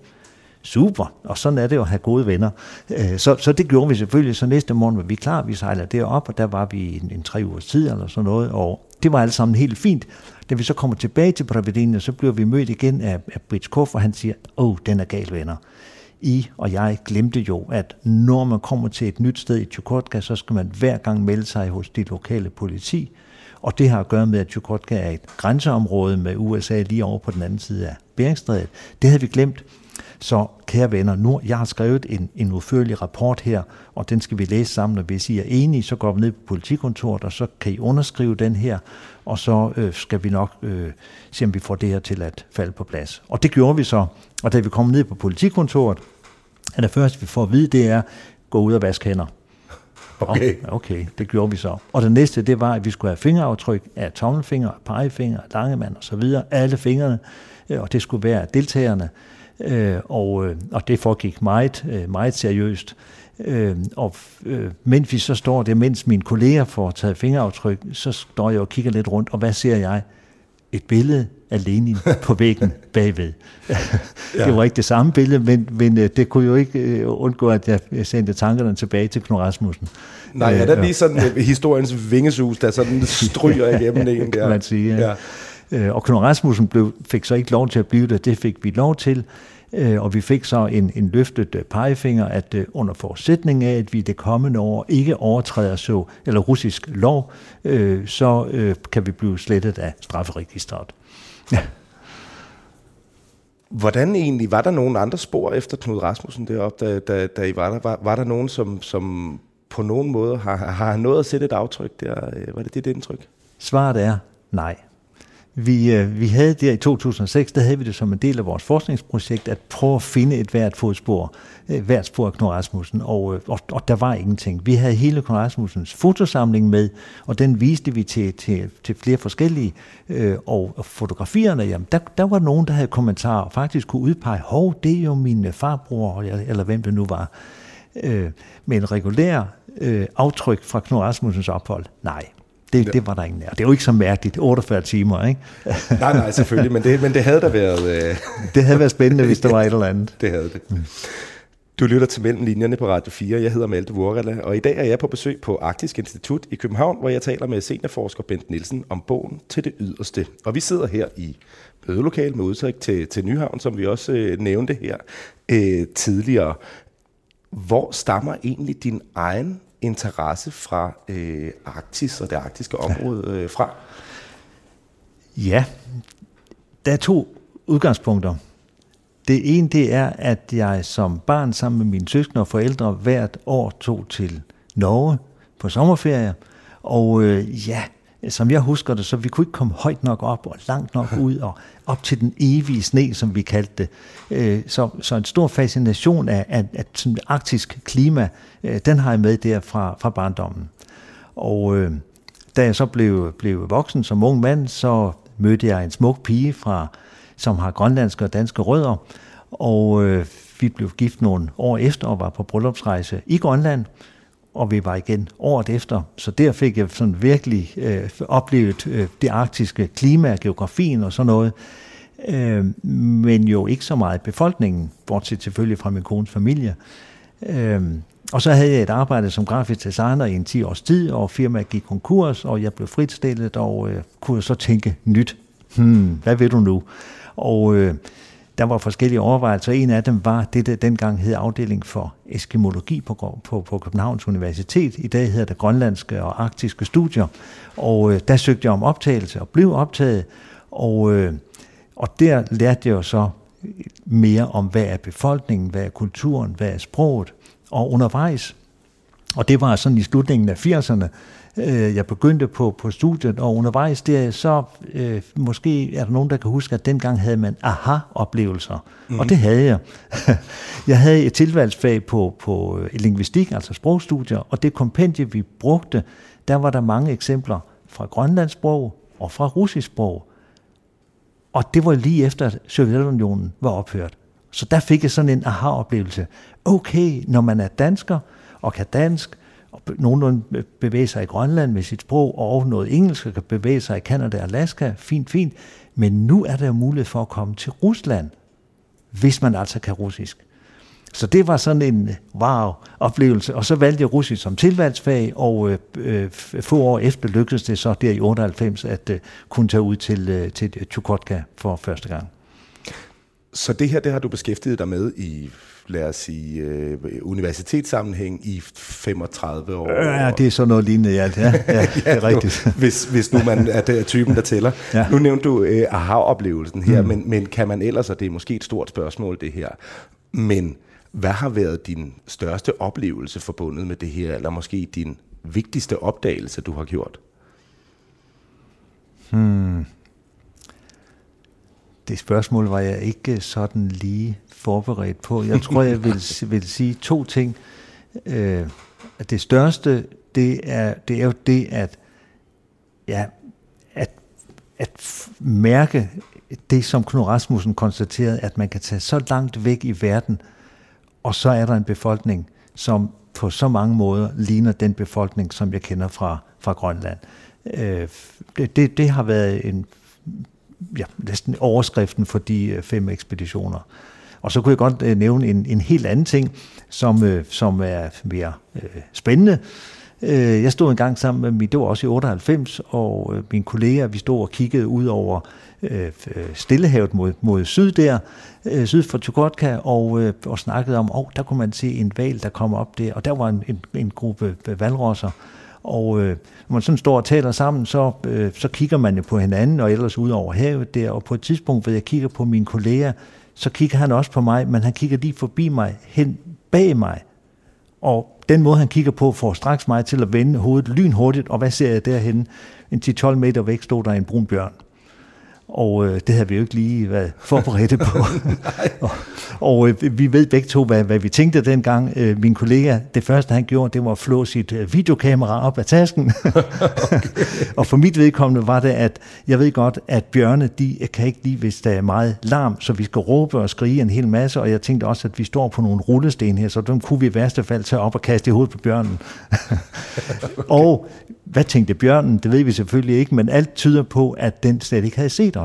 Super, og sådan er det jo at have gode venner. Øh, så, så det gjorde vi selvfølgelig, så næste morgen var vi klar, vi sejler derop, og der var vi en, en tre ugers tid eller sådan noget, og det var alt sammen helt fint. Da vi så kommer tilbage til Bravedine, så bliver vi mødt igen af, af Brits Koff, og han siger, åh, oh, den er gal, venner. I og jeg glemte jo, at når man kommer til et nyt sted i Chukotka, så skal man hver gang melde sig hos det lokale politi. Og det har at gøre med, at Chukotka er et grænseområde med USA lige over på den anden side af Beringstrædet. Det havde vi glemt. Så kære venner, nu jeg har skrevet en, en udførlig rapport her, og den skal vi læse sammen, og hvis I er enige, så går vi ned på politikontoret, og så kan I underskrive den her, og så øh, skal vi nok øh, se, om vi får det her til at falde på plads. Og det gjorde vi så, og da vi kom ned på politikontoret, at det første, vi får at vide, det er, gå ud og vaske hænder. Okay. Okay, det gjorde vi så. Og det næste, det var, at vi skulle have fingeraftryk af tommelfinger, pegefinger, langemand og så videre, alle fingrene, øh, og det skulle være deltagerne. Øh, og, øh, og det foregik meget, meget seriøst. Og mens vi så står der, mens mine kolleger får taget fingeraftryk, så står jeg og kigger lidt rundt, og hvad ser jeg? Et billede af Lenin på væggen bagved. ja. Det var ikke det samme billede, men, men øh, det kunne jo ikke øh, undgå, at jeg sendte tankerne tilbage til Knud Rasmussen. Nej, ja, der er lige sådan ja. historiens vingesus, der sådan stryger igennem en. Der. kan man sige. Ja. Ja. Og Knud Rasmussen blev, fik så ikke lov til at blive der, det fik vi lov til. Og vi fik så en, en løftet pegefinger, at under forudsætning af, at vi det kommende år ikke overtræder så, eller russisk lov, så kan vi blive slettet af strafferegistret. Hvordan egentlig, var der nogen andre spor efter Knud Rasmussen deroppe, da, da, da I var der? Var, var der nogen, som, som på nogen måde har, har nået at sætte et aftryk der? Var det det, det indtryk? Svaret er nej. Vi, øh, vi havde der i 2006, der havde vi det som en del af vores forskningsprojekt, at prøve at finde et hvert fodspor, øh, hvert spor af Knud Rasmussen, og, øh, og, og der var ingenting. Vi havde hele Knud Rasmussens fotosamling med, og den viste vi til, til, til flere forskellige, øh, og, og fotografierne, jamen, der, der var nogen, der havde kommentarer, og faktisk kunne udpege, hov, det er jo min øh, farbror, eller hvem det nu var. Øh, med en regulær øh, aftryk fra Knud Rasmussens ophold, nej. Det, det var der ingen af. Det er jo ikke så mærkeligt. 48 timer, ikke? nej, nej, selvfølgelig. Men det, men det havde da været... Øh... det havde været spændende, hvis der var et eller andet. det havde det. Du lytter til Mellem Linjerne på Radio 4. Jeg hedder Malte Vorrella, og i dag er jeg på besøg på Arktisk Institut i København, hvor jeg taler med seniorforsker Bent Nielsen om bogen Til det yderste. Og vi sidder her i mødelokal med udsigt til, til Nyhavn, som vi også øh, nævnte her øh, tidligere. Hvor stammer egentlig din egen interesse fra øh, Arktis og det arktiske område øh, fra? Ja, der er to udgangspunkter. Det ene det er, at jeg som barn sammen med mine søskende og forældre hvert år tog til Norge på sommerferie. Og øh, ja, som jeg husker det, så vi kunne ikke komme højt nok op og langt nok ud og op til den evige sne, som vi kaldte det. Øh, så, så en stor fascination af, af, af sådan arktisk klima, øh, den har jeg med der fra, fra barndommen. Og øh, da jeg så blev, blev voksen som ung mand, så mødte jeg en smuk pige, fra, som har grønlandske og danske rødder, og øh, vi blev gift nogle år efter og var på bryllupsrejse i Grønland og vi var igen året efter. Så der fik jeg sådan virkelig øh, oplevet øh, det arktiske klima, geografien og sådan noget. Øh, men jo ikke så meget befolkningen, bortset selvfølgelig fra min kones familie. Øh, og så havde jeg et arbejde som grafisk designer i en 10 års tid, og firmaet gik konkurs, og jeg blev fritstillet, og øh, kunne så tænke nyt. Hmm, hvad vil du nu? Og øh, der var forskellige overvejelser. En af dem var det, der dengang hed afdeling for eskimologi på, på, på Københavns Universitet. I dag hedder det grønlandske og arktiske studier. Og øh, der søgte jeg om optagelse og blev optaget. Og, øh, og der lærte jeg jo så mere om, hvad er befolkningen, hvad er kulturen, hvad er sproget. Og undervejs, og det var sådan i slutningen af 80'erne, øh, jeg begyndte på, på studiet, og undervejs der, så øh, måske er der nogen, der kan huske, at dengang havde man aha-oplevelser, mm. og det havde jeg. jeg havde et tilvalgsfag på, på øh, lingvistik, altså sprogstudier, og det kompendie, vi brugte, der var der mange eksempler fra grønlandssprog og fra russisk sprog. Og det var lige efter, at Sovjetunionen var ophørt. Så der fik jeg sådan en aha-oplevelse. Okay, når man er dansker og kan dansk, og nogenlunde bevæge sig i Grønland med sit sprog, og noget engelsk kan bevæge sig i Kanada og Alaska, fint, fint. Men nu er der mulighed for at komme til Rusland, hvis man altså kan russisk. Så det var sådan en wow-oplevelse, og så valgte jeg russisk som tilvalgsfag, og øh, øh få år efter lykkedes det så der i 98 at øh, kunne tage ud til, øh, til Chukotka for første gang. Så det her, det har du beskæftiget dig med i lad os sige, øh, universitetssammenhæng i 35 år. Ja, det er sådan noget lignende, ja. ja, ja det er rigtigt. Nu, hvis, hvis nu man er der typen, der tæller. ja. Nu nævnte du øh, aha-oplevelsen her, mm. men, men kan man ellers, og det er måske et stort spørgsmål det her, men hvad har været din største oplevelse forbundet med det her, eller måske din vigtigste opdagelse, du har gjort? Hmm. Det spørgsmål var jeg ikke sådan lige forberedt på. Jeg tror, jeg vil, vil sige to ting. Øh, at det største, det er, det er jo det, at, ja, at, at mærke det, som Knud Rasmussen konstaterede, at man kan tage så langt væk i verden, og så er der en befolkning, som på så mange måder ligner den befolkning, som jeg kender fra, fra Grønland. Øh, det, det, det har været en ja, næsten overskriften for de øh, fem ekspeditioner. Og så kunne jeg godt øh, nævne en, en helt anden ting, som, øh, som er mere øh, spændende. Øh, jeg stod en gang sammen med min, det var også i 98, og øh, mine kolleger, vi stod og kiggede ud over øh, øh, Stillehavet mod, mod syd der, øh, syd for Chukotka, og, øh, og snakkede om, oh, der kunne man se en val, der kom op der, og der var en, en, en gruppe øh, valrosser, og øh, når man sådan står og taler sammen, så, øh, så kigger man jo på hinanden, og ellers ud over havet der, og på et tidspunkt, hvor jeg kigger på mine kolleger, så kigger han også på mig, men han kigger lige forbi mig, hen bag mig. Og den måde, han kigger på, får straks mig til at vende hovedet lynhurtigt, og hvad ser jeg derhen? En 10-12 meter væk stod der en brun bjørn og øh, det havde vi jo ikke lige været forberedte på. og og øh, vi ved begge to, hvad, hvad vi tænkte dengang. Øh, min kollega, det første han gjorde, det var at flå sit øh, videokamera op af tasken. og for mit vedkommende var det, at jeg ved godt, at bjørne, de kan ikke lide, hvis der er meget larm, så vi skal råbe og skrige en hel masse, og jeg tænkte også, at vi står på nogle rullesten her, så dem kunne vi i værste fald tage op og kaste i hovedet på bjørnen. okay. Og hvad tænkte bjørnen? Det ved vi selvfølgelig ikke, men alt tyder på, at den slet ikke havde set os.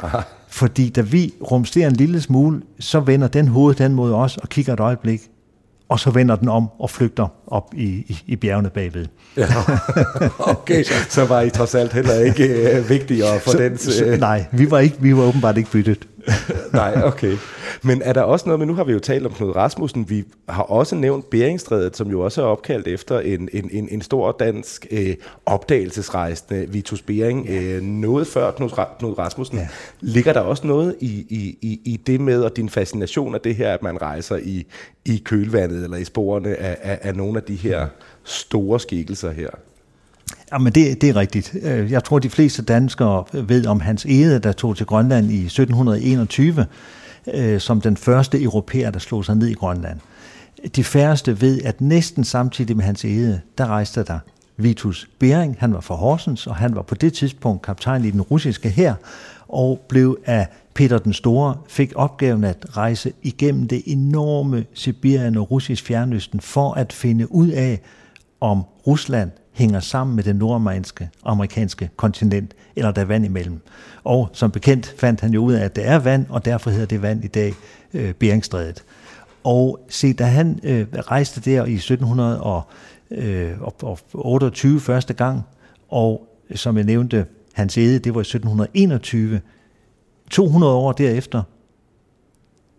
Aha. Fordi da vi rumsterer en lille smule, så vender den hoved den mod os og kigger et øjeblik, og så vender den om og flygter op i, i, i bjergene bagved. Ja, okay, så var I trods alt heller ikke uh, vigtigere for den. Uh... Nej, vi var, ikke, vi var åbenbart ikke byttet. Nej, okay. Men er der også noget, men nu har vi jo talt om Knud Rasmussen, vi har også nævnt Beringstrædet, som jo også er opkaldt efter en, en, en, en stor dansk øh, opdagelsesrejsende, Vitus Bering, øh, noget før Knud, Knud Rasmussen. Ja. Ligger der også noget i, i, i, i det med, og din fascination af det her, at man rejser i, i kølvandet, eller i sporene af, af, af nogle af de her store skikkelser her? Jamen, det, det er rigtigt. Øh, jeg tror, de fleste danskere ved om Hans Ede, der tog til Grønland i 1721, øh, som den første europæer, der slog sig ned i Grønland. De færreste ved, at næsten samtidig med Hans Ede, der rejste der Vitus Bering. Han var fra Horsens, og han var på det tidspunkt kaptajn i den russiske hær, og blev af Peter den Store, fik opgaven at rejse igennem det enorme Sibirien og russisk fjernøsten for at finde ud af, om Rusland hænger sammen med det nordamerikanske amerikanske kontinent, eller der er vand imellem. Og som bekendt fandt han jo ud af, at der er vand, og derfor hedder det vand i dag øh, Beringstrædet. Og se, da han øh, rejste der i 1728 øh, første gang, og som jeg nævnte, hans æde, det var i 1721, 200 år derefter,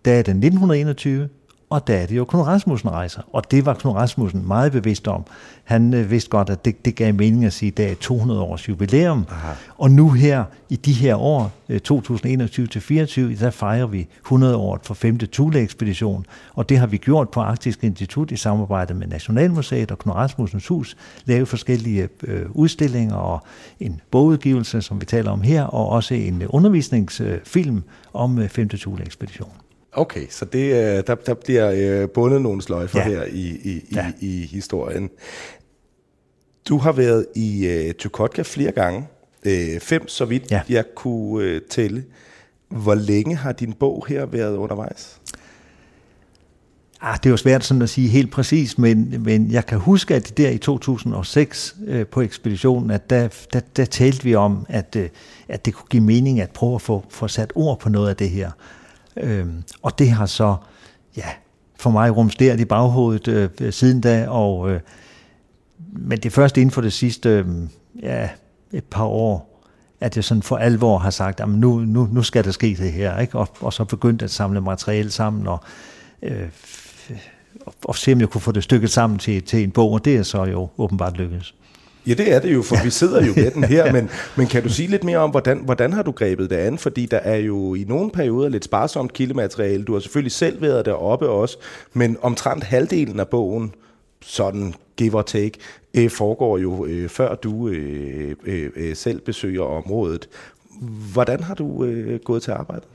da er det 1921, og der er det jo Knud Rasmussen rejser. Og det var Knud Rasmussen meget bevidst om. Han øh, vidste godt, at det, det gav mening at sige, at det er 200 års jubilæum. Aha. Og nu her, i de her år, 2021-24, øh, der fejrer vi 100 år for 5. Thule-ekspedition. Og det har vi gjort på Arktisk Institut i samarbejde med Nationalmuseet og Knud Rasmussens Hus. Lavet forskellige øh, udstillinger og en bogudgivelse, som vi taler om her, og også en undervisningsfilm om øh, 5. Thule-ekspedition. Okay, så det, øh, der, der bliver øh, bundet nogle sløjfer ja. her i, i, ja. i, i historien. Du har været i uh, Chukotka flere gange. Uh, fem, så vidt ja. jeg kunne uh, tælle. Hvor længe har din bog her været undervejs? Ah, det er jo svært sådan at sige helt præcis, men, men jeg kan huske, at der i 2006 øh, på ekspeditionen, at der, der, der talte vi om, at, øh, at det kunne give mening at prøve at få, få sat ord på noget af det her. Øhm, og det har så, ja, for mig rumsteret i baghovedet øh, siden da, og, øh, men det første inden for det sidste, øh, ja, et par år, at jeg sådan for alvor har sagt, at nu, nu, nu skal der ske det her, ikke? Og, og så begyndt at samle materiale sammen, og, øh, og se om jeg kunne få det stykket sammen til, til en bog, og det er så jo åbenbart lykkedes. Ja, det er det jo, for vi sidder jo med den her, men, men kan du sige lidt mere om, hvordan, hvordan har du grebet det an? Fordi der er jo i nogle perioder lidt sparsomt kildemateriale. Du har selvfølgelig selv været deroppe også, men omtrent halvdelen af bogen, sådan give or take, øh, foregår jo øh, før du øh, øh, øh selv besøger området. Hvordan har du øh, gået til arbejdet?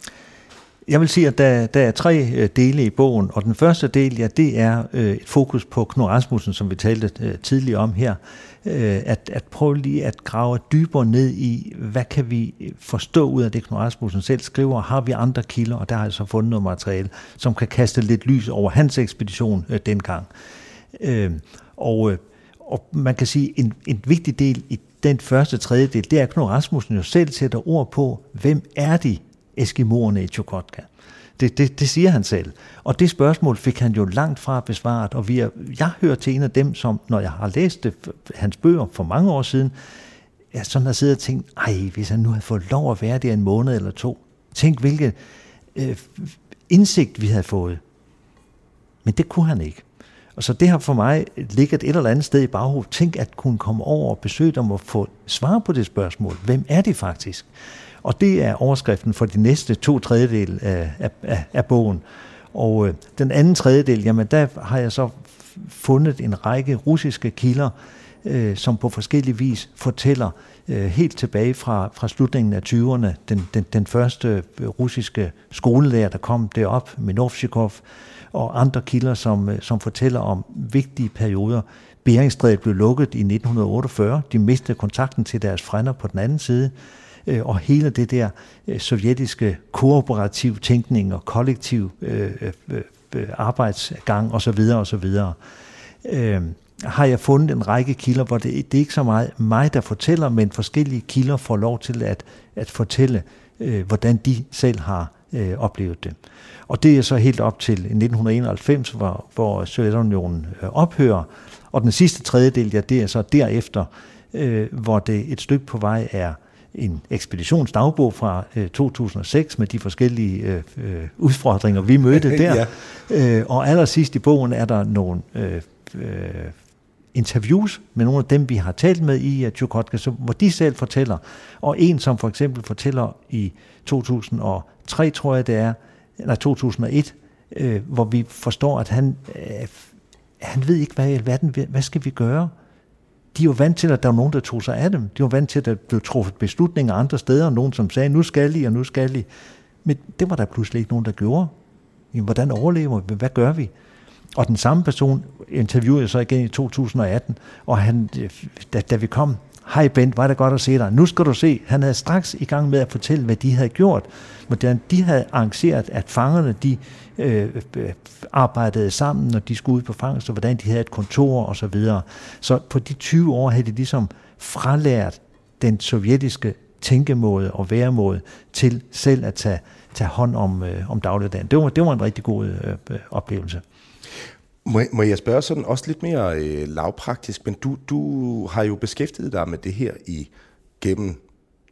Jeg vil sige, at der, der er tre øh, dele i bogen, og den første del, ja, det er øh, et fokus på Knud Rasmussen, som vi talte øh, tidligere om her. Øh, at, at prøve lige at grave dybere ned i, hvad kan vi øh, forstå ud af det, Knud Rasmussen selv skriver, har vi andre kilder, og der har jeg så fundet noget materiale, som kan kaste lidt lys over hans ekspedition øh, dengang. Øh, og, øh, og man kan sige, en, en vigtig del i den første tredjedel, det er, at Knud Rasmussen jo selv sætter ord på, hvem er de eskimoerne i Chukotka? Det, det, det siger han selv. Og det spørgsmål fik han jo langt fra besvaret, og vi er, jeg hører til en af dem, som, når jeg har læst det, hans bøger for mange år siden, jeg sådan har siddet og tænkt, ej, hvis han nu havde fået lov at være der en måned eller to, tænk hvilken øh, indsigt vi havde fået. Men det kunne han ikke. Og så det har for mig ligget et eller andet sted i baghovedet. Tænk at kunne komme over og besøge dem og få svar på det spørgsmål. Hvem er de faktisk? Og det er overskriften for de næste to tredjedel af, af, af bogen. Og øh, den anden tredjedel, jamen der har jeg så fundet en række russiske kilder, øh, som på forskellige vis fortæller øh, helt tilbage fra, fra slutningen af 20'erne, den, den, den første øh, russiske skolelærer, der kom derop, Minovchikov, og andre kilder, som, øh, som fortæller om vigtige perioder. Beringstrædet blev lukket i 1948. De mistede kontakten til deres frænder på den anden side. Øh, og hele det der øh, sovjetiske kooperativ tænkning og kollektiv øh, øh, øh, øh arbejdsgang osv. osv. Øh, har jeg fundet en række kilder, hvor det, det er ikke så meget mig, der fortæller, men forskellige kilder får lov til at, at fortælle, øh, hvordan de selv har øh, oplevet det. Og det er så helt op til 1991, hvor, hvor Sovjetunionen øh, ophører. Og den sidste tredjedel, ja, det er så derefter, øh, hvor det et stykke på vej er en ekspeditionsdagbog fra øh, 2006 med de forskellige øh, øh, udfordringer, vi mødte der. ja. øh, og allersidst i bogen er der nogle øh, øh, interviews med nogle af dem, vi har talt med i Chukotka, så, hvor de selv fortæller. Og en, som for eksempel fortæller i 2003, tror jeg det er, eller 2001, øh, hvor vi forstår, at han, øh, han ved ikke, hvad i alverden, hvad skal vi gøre? De er jo vant til, at der var nogen, der tog sig af dem. De var vant til, at der blev truffet beslutninger andre steder, og nogen som sagde, nu skal I, og nu skal I. Men det var der pludselig ikke nogen, der gjorde. Jamen, hvordan overlever vi? Hvad gør vi? Og den samme person interviewede jeg så igen i 2018, og han, da, da vi kom, hej Bent, var det godt at se dig. Nu skal du se, han havde straks i gang med at fortælle, hvad de havde gjort. Hvordan de havde arrangeret, at fangerne de øh, øh arbejdede sammen, når de skulle ud på fangst, og hvordan de havde et kontor og så videre. Så på de 20 år havde de ligesom fralært den sovjetiske tænkemåde og væremåde til selv at tage, tage hånd om, øh, om dagligdagen. Det var, det var en rigtig god øh, øh oplevelse. Må, må jeg spørge sådan også lidt mere øh, lavpraktisk, men du, du har jo beskæftiget dig med det her i gennem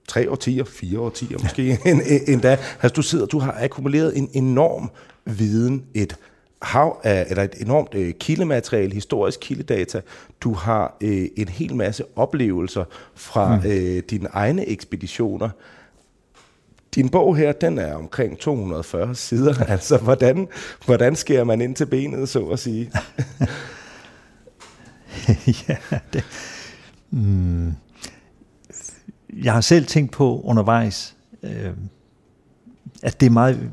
tre årtier, fire årtier måske endda. Altså du sidder, du har akkumuleret en enorm viden, et hav af, eller et enormt øh, kildemateriale, historisk kildedata. Du har øh, en hel masse oplevelser fra mm. øh, dine egne ekspeditioner. Din bog her, den er omkring 240 sider. altså, hvordan, hvordan skærer man ind til benet, så at sige? ja, det, mm, jeg har selv tænkt på undervejs, øh, at det er meget,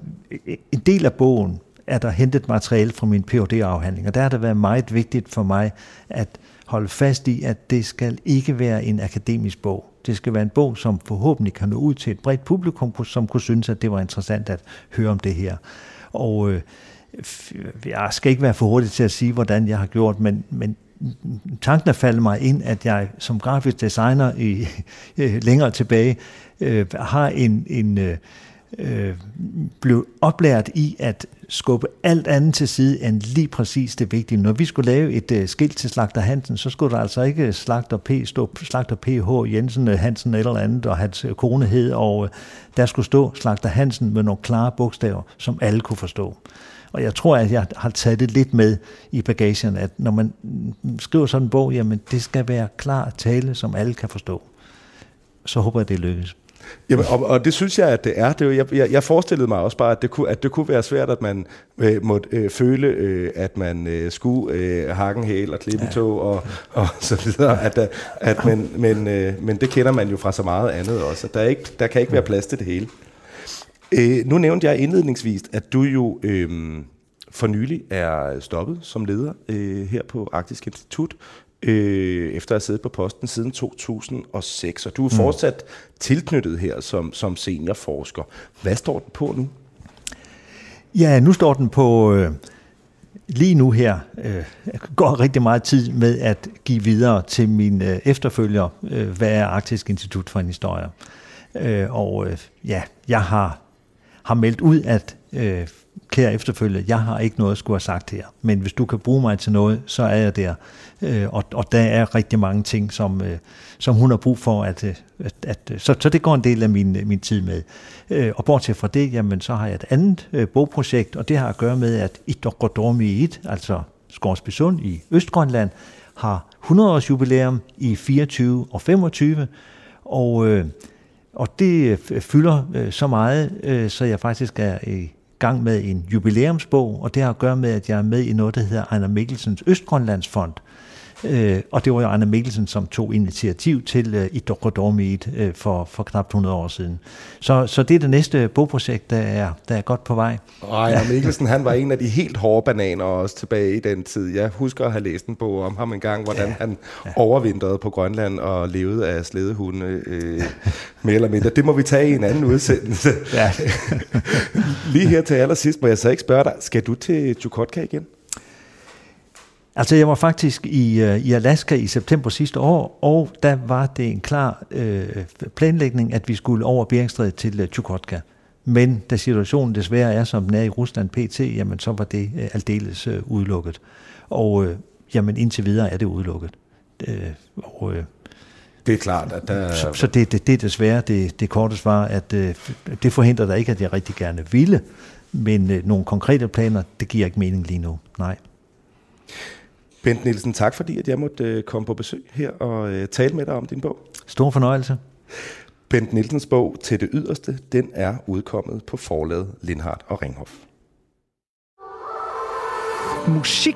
en del af bogen er der hentet materiale fra min phd afhandling og der har det været meget vigtigt for mig at holde fast i, at det skal ikke være en akademisk bog. Det skal være en bog, som forhåbentlig kan nå ud til et bredt publikum, som kunne synes, at det var interessant at høre om det her. Og øh, jeg skal ikke være for hurtig til at sige, hvordan jeg har gjort, men, men tanken er faldet mig ind, at jeg som grafisk designer i, øh, længere tilbage øh, har en, en øh, øh, blev oplært i at skubbe alt andet til side end lige præcis det vigtige. Når vi skulle lave et øh, skilt til Slagter Hansen, så skulle der altså ikke Slagter P stå Slagter P.H. Jensen øh, Hansen eller andet, og hans øh, kone hed, og øh, der skulle stå Slagter Hansen med nogle klare bogstaver, som alle kunne forstå. Og jeg tror, at jeg har taget det lidt med i bagagen, at når man mm, skriver sådan en bog, jamen det skal være klar tale, som alle kan forstå. Så håber jeg, det lykkes. Jamen, og, og det synes jeg, at det er. Det, jeg, jeg, jeg forestillede mig også bare, at det kunne, at det kunne være svært, at man øh, måtte øh, føle, øh, at man øh, skulle øh, hakke en hæl og klippe ja. tog og, og så videre. At, at, men, men, øh, men det kender man jo fra så meget andet også. Der, er ikke, der kan ikke være plads til det hele. Øh, nu nævnte jeg indledningsvis, at du jo øh, for nylig er stoppet som leder øh, her på Arktisk Institut øh, efter at have siddet på posten siden 2006, og du er mm. fortsat tilknyttet her som, som seniorforsker. Hvad står den på nu? Ja, nu står den på... Øh, lige nu her øh, går rigtig meget tid med at give videre til mine øh, efterfølger, øh, hvad er Arktisk Institut for en Historie. Øh, og øh, ja, jeg har, har meldt ud, at øh, kære efterfølger, jeg har ikke noget at skulle have sagt her, men hvis du kan bruge mig til noget, så er jeg der. Øh, og, og der er rigtig mange ting, som, øh, som hun har brug for, at, øh, at, at øh, så, så det går en del af min, øh, min tid med. Og bortset fra det, jamen, så har jeg et andet bogprojekt, og det har at gøre med, at Idokordormiit, altså Skorsbysund i Østgrønland, har 100 års jubilæum i 24 og 25, og øh, og det fylder øh, så meget, øh, så jeg faktisk er i gang med en jubilæumsbog, og det har at gøre med, at jeg er med i noget, der hedder Ejner Mikkelsens Østgrønlandsfond, Øh, og det var jo Anna Mikkelsen, som tog initiativ til øh, i Dokordormiet øh, for, for knap 100 år siden. Så, så det er det næste bogprojekt, der er, der er godt på vej. Og Anna Mikkelsen, han var en af de helt hårde bananer også tilbage i den tid. Jeg husker at have læst en bog om ham en gang, hvordan ja. han ja. overvintrede på Grønland og levede af slædehunde øh, mere eller mindre. Det må vi tage i en anden udsendelse. Ja. Lige her til allersidst må jeg så ikke spørge dig, skal du til Chukotka igen? Altså jeg var faktisk i, uh, i Alaska i september sidste år, og der var det en klar uh, planlægning, at vi skulle over Beringstrædet til uh, Chukotka. Men da situationen desværre er, som den er i Rusland pt., jamen så var det uh, aldeles uh, udelukket. Og uh, jamen indtil videre er det udelukket. Uh, og, uh, det er klart, at der... Så, så det, det, det er desværre det, det korte svar, at uh, det forhindrer der ikke, at jeg rigtig gerne ville, men uh, nogle konkrete planer, det giver ikke mening lige nu. Nej. Bent Nielsen, tak fordi at jeg måtte øh, komme på besøg her og øh, tale med dig om din bog. Stor fornøjelse. Bent Nielsens bog Til det yderste, den er udkommet på forlaget Lindhardt og Ringhof. Musik